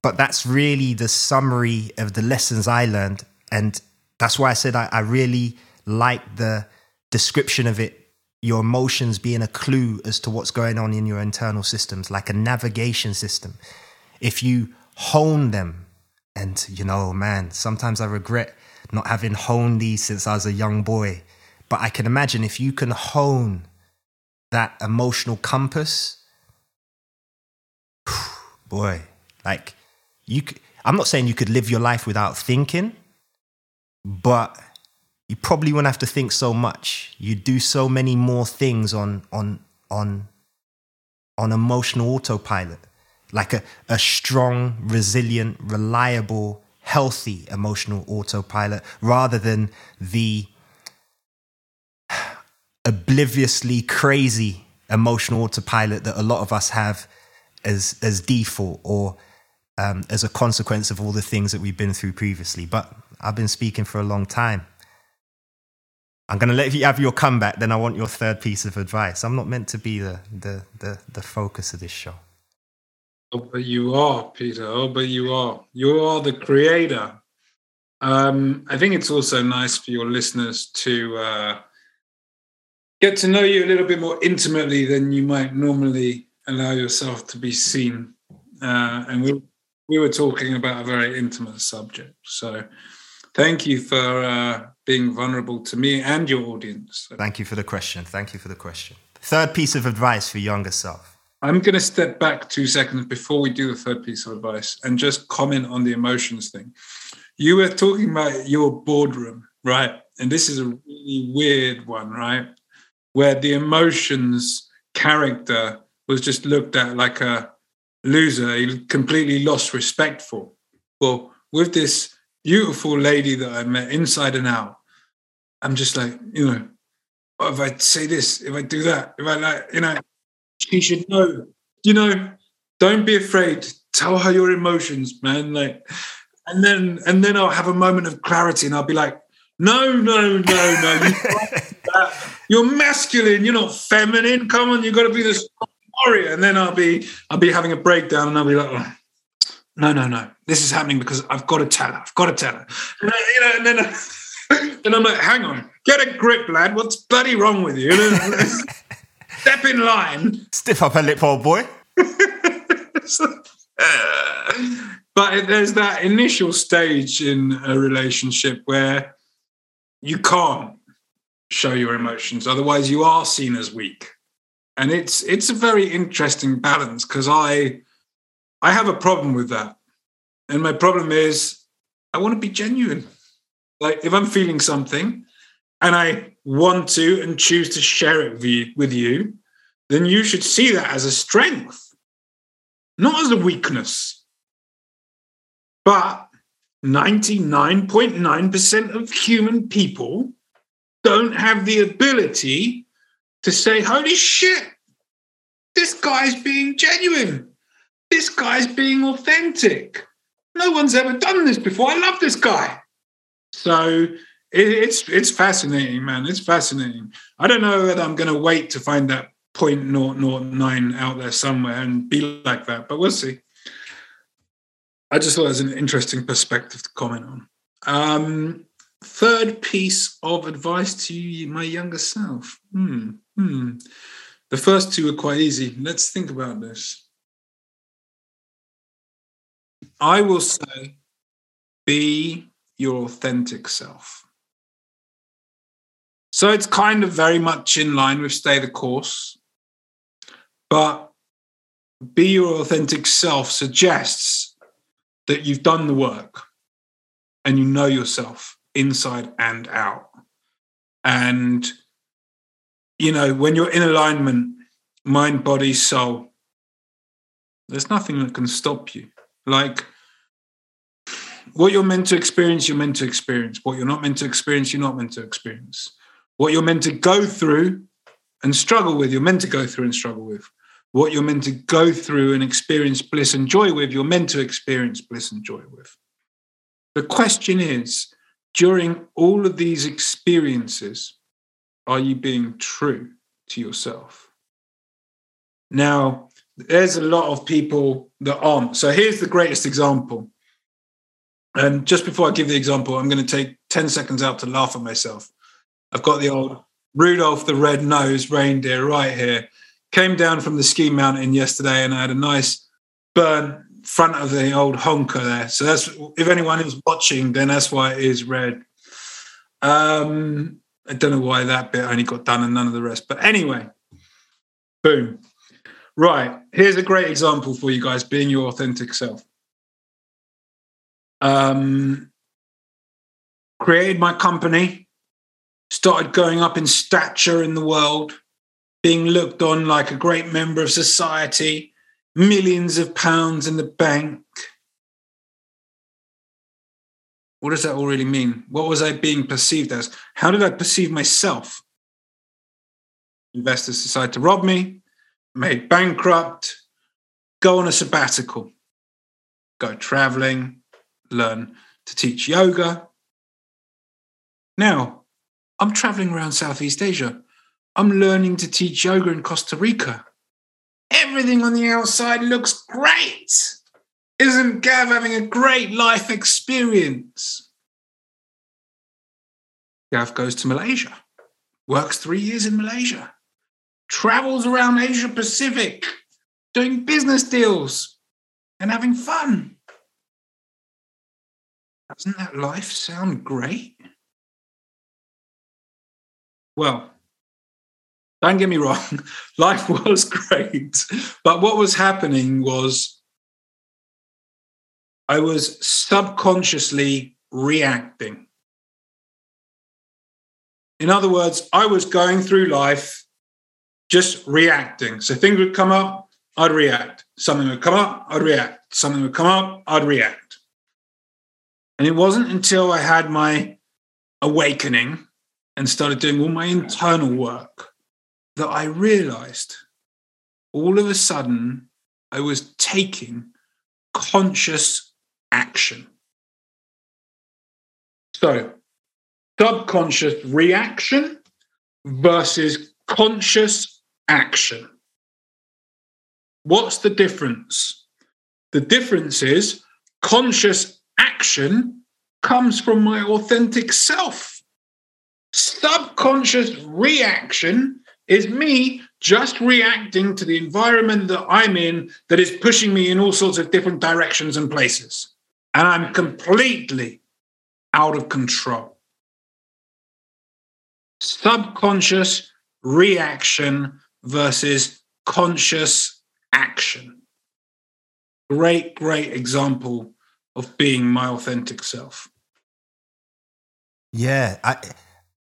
but that's really the summary of the lessons I learned, and that's why I said I, I really like the description of it your emotions being a clue as to what's going on in your internal systems, like a navigation system. If you hone them, and you know, man, sometimes I regret not having honed these since I was a young boy. But I can imagine if you can hone that emotional compass, boy, like you, I'm not saying you could live your life without thinking, but you probably won't have to think so much. You do so many more things on on on on emotional autopilot, like a, a strong, resilient, reliable, healthy emotional autopilot, rather than the obliviously crazy emotional autopilot that a lot of us have as as default or um, as a consequence of all the things that we've been through previously. But I've been speaking for a long time. I'm going to let you have your comeback. Then I want your third piece of advice. I'm not meant to be the the the, the focus of this show. Oh, but you are, Peter. Oh, but you are. You are the creator. Um, I think it's also nice for your listeners to uh, get to know you a little bit more intimately than you might normally allow yourself to be seen. Uh, and we we were talking about a very intimate subject, so Thank you for uh, being vulnerable to me and your audience. Thank you for the question. Thank you for the question. Third piece of advice for younger self. I'm going to step back two seconds before we do the third piece of advice and just comment on the emotions thing. You were talking about your boardroom, right? And this is a really weird one, right? Where the emotions character was just looked at like a loser, he completely lost respect for. Well, with this beautiful lady that I met inside and out, I'm just like, you know, if I say this, if I do that, if I like, you know, she should know, you know, don't be afraid. Tell her your emotions, man. Like, and then and then I'll have a moment of clarity, and I'll be like, no, no, no, no. You are masculine. You're not feminine. Come on, you've got to be the warrior. And then I'll be I'll be having a breakdown, and I'll be like, oh, no, no, no. This is happening because I've got to tell her. I've got to tell her. And, I, you know, and then and I'm like, hang on, get a grip, lad. What's bloody wrong with you? Step in line. Stiff up a lip, old boy. but there's that initial stage in a relationship where you can't show your emotions otherwise you are seen as weak and it's it's a very interesting balance because i i have a problem with that. And my problem is i want to be genuine. Like if i'm feeling something and i want to and choose to share it with you, then you should see that as a strength not as a weakness. But 99.9% of human people don't have the ability to say, holy shit, this guy's being genuine. This guy's being authentic. No one's ever done this before. I love this guy. So it's it's fascinating, man. It's fascinating. I don't know whether I'm going to wait to find that 0.009 out there somewhere and be like that, but we'll see. I just thought it was an interesting perspective to comment on. Um, third piece of advice to my younger self. Hmm, hmm. The first two are quite easy. Let's think about this. I will say, be your authentic self. So it's kind of very much in line with stay the course, but be your authentic self suggests that you've done the work and you know yourself inside and out. And, you know, when you're in alignment, mind, body, soul, there's nothing that can stop you. Like, what you're meant to experience, you're meant to experience. What you're not meant to experience, you're not meant to experience. What you're meant to go through and struggle with, you're meant to go through and struggle with what you're meant to go through and experience bliss and joy with, you're meant to experience bliss and joy with. The question is during all of these experiences, are you being true to yourself? Now, there's a lot of people that aren't. So here's the greatest example. And just before I give the example, I'm going to take 10 seconds out to laugh at myself. I've got the old Rudolph the Red-Nosed Reindeer right here came down from the ski mountain yesterday and I had a nice burn front of the old honker there. So that's if anyone is watching, then that's why it is red. Um, I don't know why that bit only got done and none of the rest. But anyway, boom. Right. Here's a great example for you guys being your authentic self. Um, created my company, started going up in stature in the world being looked on like a great member of society, millions of pounds in the bank. What does that all really mean? What was I being perceived as? How did I perceive myself? Investors decide to rob me, made bankrupt, go on a sabbatical, go traveling, learn to teach yoga. Now, I'm traveling around Southeast Asia I'm learning to teach yoga in Costa Rica. Everything on the outside looks great. Isn't Gav having a great life experience? Gav goes to Malaysia, works three years in Malaysia, travels around Asia Pacific, doing business deals and having fun. doesn't that life sound great? Well, don't get me wrong, life was great. But what was happening was I was subconsciously reacting. In other words, I was going through life just reacting. So things would come up, I'd react. Something would come up, I'd react. Something would come up, I'd react. And it wasn't until I had my awakening and started doing all my internal work that I realized all of a sudden I was taking conscious action. So, subconscious reaction versus conscious action. What's the difference? The difference is conscious action comes from my authentic self. Subconscious reaction is me just reacting to the environment that I'm in that is pushing me in all sorts of different directions and places. And I'm completely out of control. Subconscious reaction versus conscious action. Great, great example of being my authentic self. Yeah, I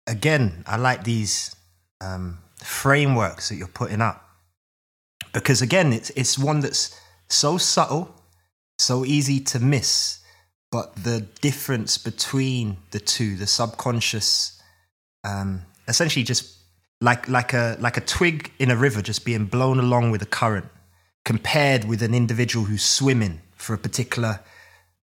again, I like these um, frameworks that you're putting up because again, it's it's one that's so subtle, so easy to miss, but the difference between the two, the subconscious, um, essentially just like like a like a twig in a river just being blown along with the current compared with an individual who's swimming for a particular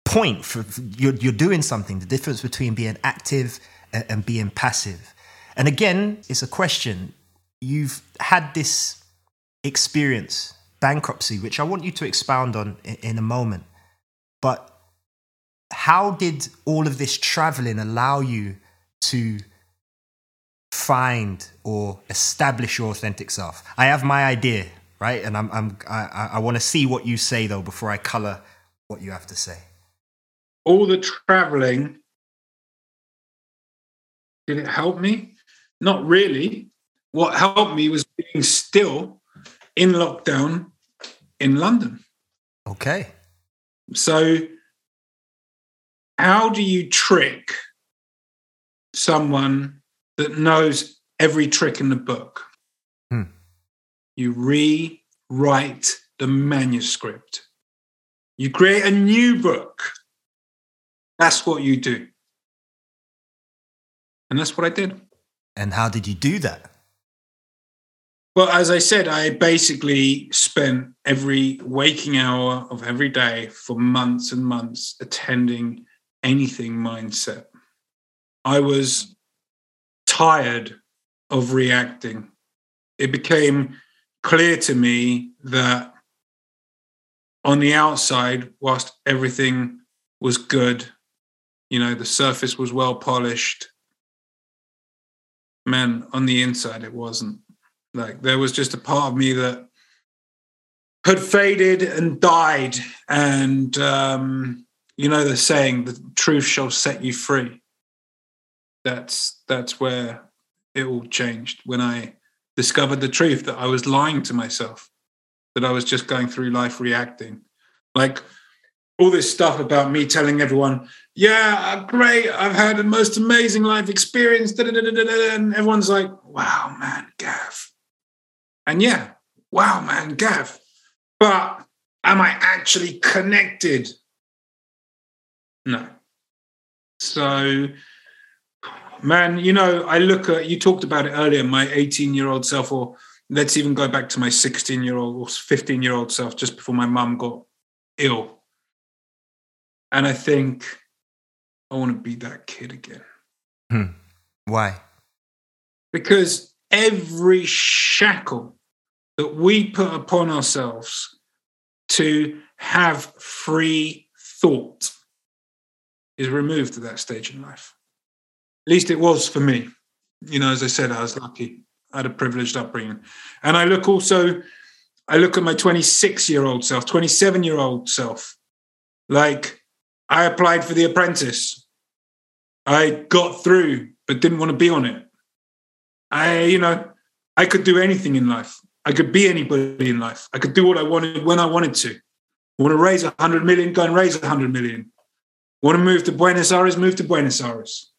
point for, for you're, you're doing something. The difference between being active and, and being passive. And again it's a question. You've had this experience bankruptcy which i want you to expound on in, in a moment. But how did all of this traveling allow you to find or establish your authentic self. I have my idea, right? And I'm, I'm I, I want to see what you say though before I color what you have to say. All the traveling, did it help me? Not really. What helped me was being still in lockdown in London. Okay. So, how do you trick someone that knows every trick in the book. Hmm. You rewrite the manuscript. You create a new book. That's what you do. And that's what I did. And how did you do that? Well, as I said, I basically spent every waking hour of every day for months and months attending anything mindset. I was tired of reacting. It became clear to me that on the outside, whilst everything was good, you know, the surface was well polished. Man, on the inside, it wasn't. Like there was just a part of me that had faded and died. And, um, you know, the saying, the truth shall set you free that's that's where it all changed when I discovered the truth that I was lying to myself, that I was just going through life reacting. Like all this stuff about me telling everyone, yeah, uh, great, I've had the most amazing life experience, and everyone's like, wow, man, Gav. And yeah, wow, man, Gav. But am I actually connected? No. So Man, you know, I look at you talked about it earlier, my 18 year old self, or let's even go back to my 16 year old or 15 year old self just before my mum got ill. And I think I want to be that kid again. Hmm. Why? Because every shackle that we put upon ourselves to have free thought is removed at that stage in life. Least it was for me. You know, as I said, I was lucky. I had a privileged upbringing. And I look also, I look at my 26 year old self, 27 year old self. Like, I applied for The Apprentice. I got through, but didn't want to be on it. I, you know, I could do anything in life. I could be anybody in life. I could do what I wanted when I wanted to. Want to raise a hundred million, go and raise a hundred million. Want to move to Buenos Aires, move to Buenos Aires.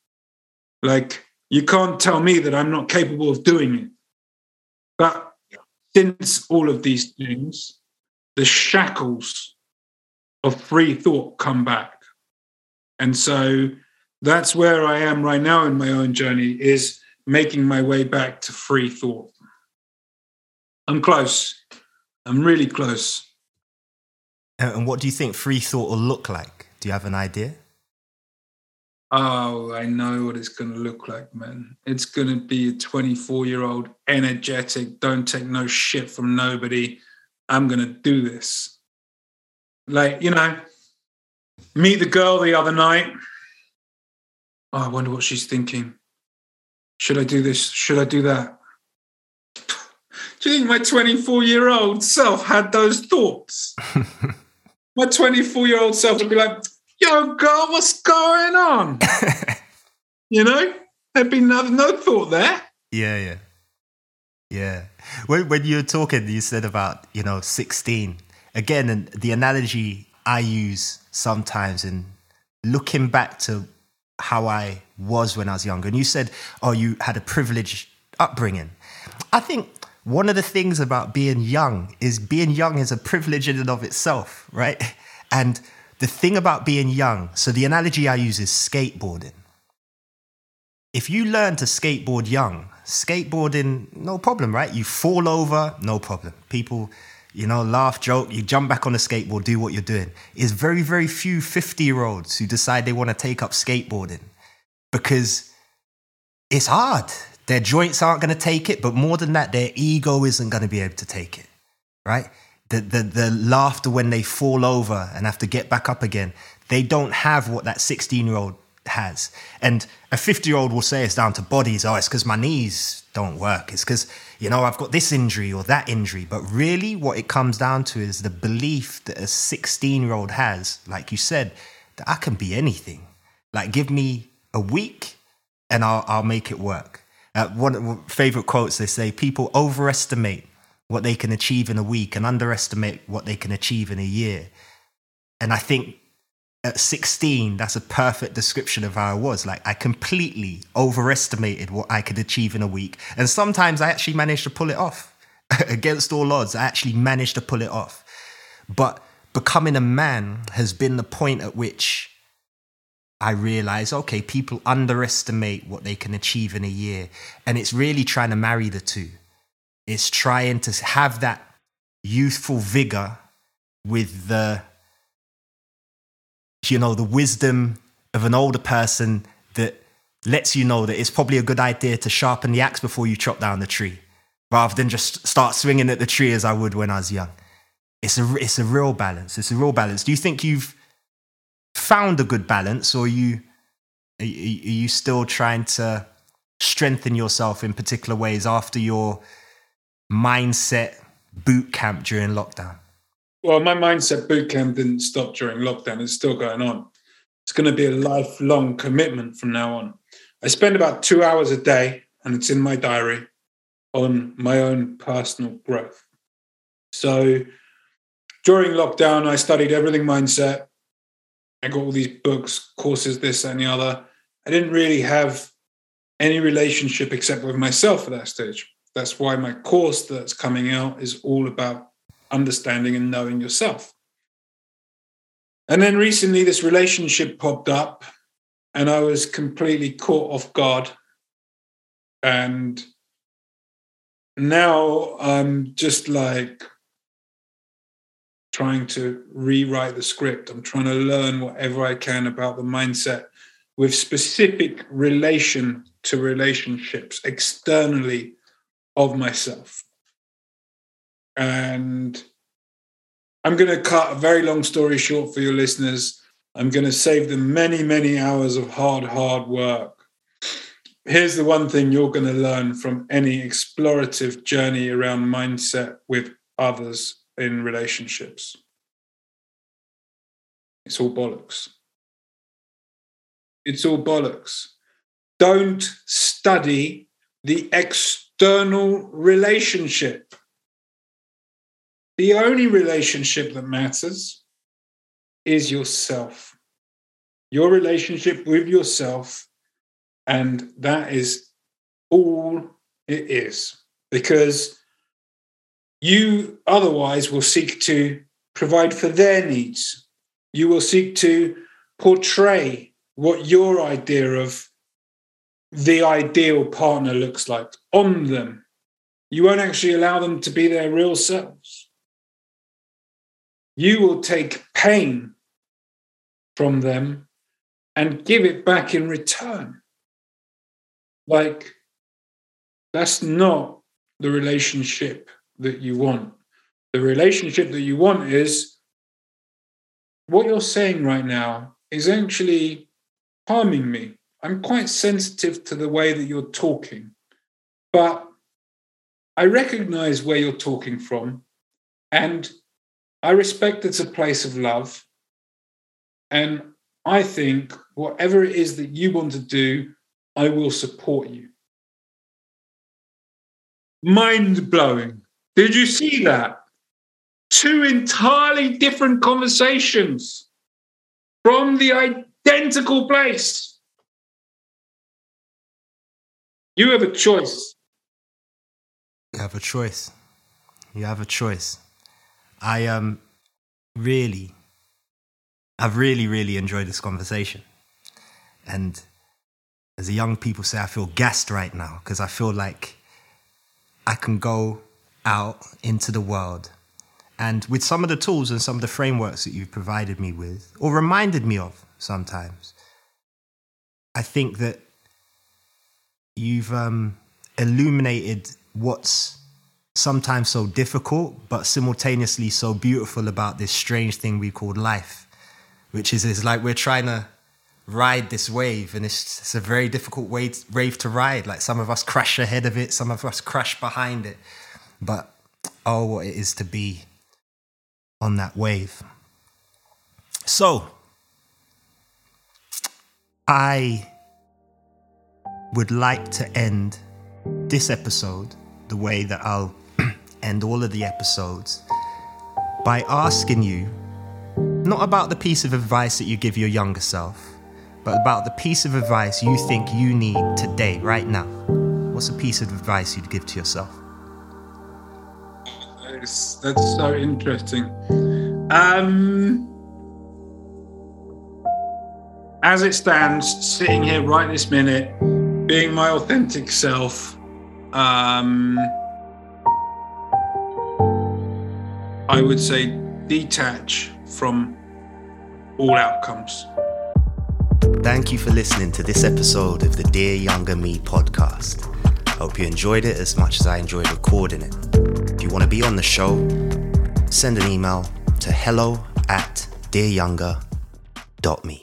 Like you can't tell me that I'm not capable of doing it. But since all of these things, the shackles of free thought come back. And so that's where I am right now in my own journey is making my way back to free thought. I'm close. I'm really close. Uh, and what do you think free thought will look like? Do you have an idea? Oh, I know what it's going to look like, man. It's going to be a 24 year old, energetic, don't take no shit from nobody. I'm going to do this. Like, you know, meet the girl the other night. Oh, I wonder what she's thinking. Should I do this? Should I do that? Do you think my 24 year old self had those thoughts? my 24 year old self would be like, yo, girl, what's going on? you know, there'd be no, no thought there. Yeah, yeah. Yeah. When, when you were talking, you said about, you know, 16. Again, and the analogy I use sometimes in looking back to how I was when I was younger, and you said, oh, you had a privileged upbringing. I think one of the things about being young is being young is a privilege in and of itself, right? And the thing about being young, so the analogy I use is skateboarding. If you learn to skateboard young, skateboarding, no problem, right? You fall over, no problem. People, you know, laugh, joke, you jump back on the skateboard, do what you're doing. It's very, very few 50 year olds who decide they want to take up skateboarding because it's hard. Their joints aren't going to take it, but more than that, their ego isn't going to be able to take it, right? The, the, the laughter when they fall over and have to get back up again. They don't have what that 16 year old has. And a 50 year old will say it's down to bodies. Oh, it's because my knees don't work. It's because, you know, I've got this injury or that injury. But really, what it comes down to is the belief that a 16 year old has, like you said, that I can be anything. Like, give me a week and I'll, I'll make it work. Uh, one of my favorite quotes they say people overestimate what they can achieve in a week and underestimate what they can achieve in a year. And I think at 16, that's a perfect description of how I was. Like, I completely overestimated what I could achieve in a week. And sometimes I actually managed to pull it off. Against all odds, I actually managed to pull it off. But becoming a man has been the point at which I realize, okay, people underestimate what they can achieve in a year. And it's really trying to marry the two is trying to have that youthful vigor with the you know the wisdom of an older person that lets you know that it's probably a good idea to sharpen the axe before you chop down the tree rather than just start swinging at the tree as I would when I was young. It's a, it's a real balance. It's a real balance. Do you think you've found a good balance or are you, are you still trying to strengthen yourself in particular ways after your mindset boot camp during lockdown? Well, my mindset boot camp didn't stop during lockdown. It's still going on. It's going to be a lifelong commitment from now on. I spend about two hours a day, and it's in my diary, on my own personal growth. So during lockdown, I studied everything mindset. I got all these books, courses, this and the other. I didn't really have any relationship except with myself at that stage. That's why my course that's coming out is all about understanding and knowing yourself. And then recently, this relationship popped up, and I was completely caught off guard. And now I'm just like trying to rewrite the script. I'm trying to learn whatever I can about the mindset with specific relation to relationships externally of myself. And I'm going to cut a very long story short for your listeners. I'm going to save them many, many hours of hard, hard work. Here's the one thing you're going to learn from any explorative journey around mindset with others in relationships it's all bollocks. It's all bollocks. Don't study the external relationship. The only relationship that matters is yourself, your relationship with yourself. And that is all it is. Because you otherwise will seek to provide for their needs. You will seek to portray what your idea of the ideal partner looks like on them. You won't actually allow them to be their real selves. You will take pain from them and give it back in return. Like, that's not the relationship that you want. The relationship that you want is what you're saying right now is actually harming me. I'm quite sensitive to the way that you're talking, but I recognize where you're talking from, and I respect it's a place of love. And I think whatever it is that you want to do, I will support you. Mind blowing. Did you see that? Two entirely different conversations from the identical place. You have a choice. You have a choice. You have a choice. I um really I've really, really enjoyed this conversation. And as the young people say, I feel gassed right now because I feel like I can go out into the world and with some of the tools and some of the frameworks that you've provided me with or reminded me of sometimes, I think that you've um, illuminated what's sometimes so difficult, but simultaneously so beautiful about this strange thing we call life, which is, is like we're trying to ride this wave, and it's, it's a very difficult wave, wave to ride. Like some of us crash ahead of it, some of us crash behind it. But oh, what it is to be on that wave. So, I would like to end this episode the way that I'll end all of the episodes by asking you not about the piece of advice that you give your younger self, but about the piece of advice you think you need today, right now. What's a piece of advice you'd give to yourself? That's, that's so interesting. Um, as it stands, sitting here right this minute, being my authentic self, um, I would say detach from all outcomes. Thank you for listening to this episode of the Dear Younger Me podcast. Hope you enjoyed it as much as I enjoyed recording it. If you want to be on the show, send an email to hello at dearyounger.me.